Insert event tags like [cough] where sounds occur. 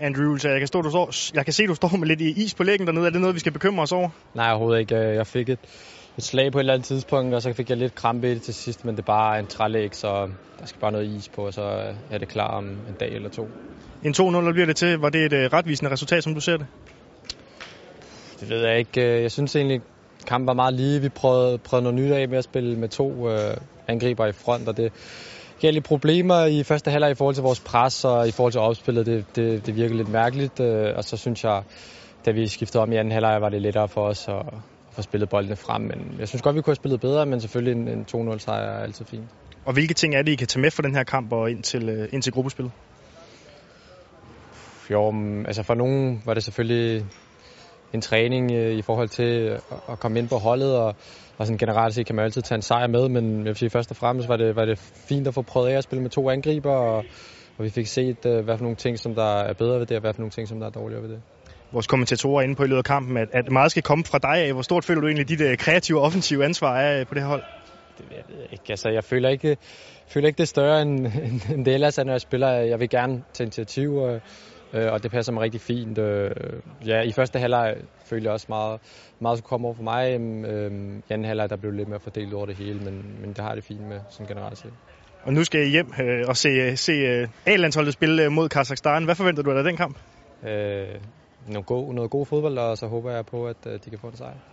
Andrew, så jeg kan, stå, du står, jeg kan se, du står med lidt is på læggen dernede. Er det noget, vi skal bekymre os over? Nej, overhovedet ikke. Jeg fik et, et slag på et eller andet tidspunkt, og så fik jeg lidt krampe i det til sidst, men det er bare en trælæg, så der skal bare noget is på, og så er det klar om en dag eller to. En 2-0 bliver det til. Var det et øh, retvisende resultat, som du ser det? Det ved jeg ikke. Jeg synes egentlig, kampen var meget lige. Vi prøvede, prøvede noget nyt af med at spille med to øh, angriber i front, og det gav lidt problemer i første halvleg i forhold til vores pres og i forhold til opspillet. Det, det, det virkede lidt mærkeligt, øh, og så synes jeg, da vi skiftede om i anden halvleg, var det lettere for os at, at få spillet boldene frem. Men jeg synes godt, vi kunne have spillet bedre, men selvfølgelig en, en 2-0 sejr er altid fint. Og hvilke ting er det, I kan tage med for den her kamp og ind til, øh, ind til gruppespillet? Jo, altså for nogen var det selvfølgelig en træning øh, i forhold til at komme ind på holdet, og, og sådan generelt set kan man altid tage en sejr med, men jeg vil sige, først og fremmest var det, var det fint at få prøvet af at spille med to angriber, og, og vi fik set, øh, hvad for nogle ting, som der er bedre ved det, og hvad for nogle ting, som der er dårligere ved det. Vores kommentatorer inde på i løbet af kampen, at, at meget skal komme fra dig af. Hvor stort føler du egentlig, dit øh, kreative og offensive ansvar er øh, på det her hold? Det ved jeg ikke. Altså, jeg føler ikke, føler ikke det større, [laughs] end, end det ellers er, når jeg spiller. Jeg vil gerne tage initiativ, og, øh, og det passer mig rigtig fint. Øh, ja, i første halvleg følte jeg også meget, meget skulle komme over for mig. Øh, I anden halvleg der blev lidt mere fordelt over det hele, men, men det har det fint med, sådan generelt set. Og nu skal I hjem øh, og se, se A-landsholdet spille mod Kazakhstan. Hvad forventer du af den kamp? Øh, noget, god, noget god fodbold, og så håber jeg på, at de kan få en sejr.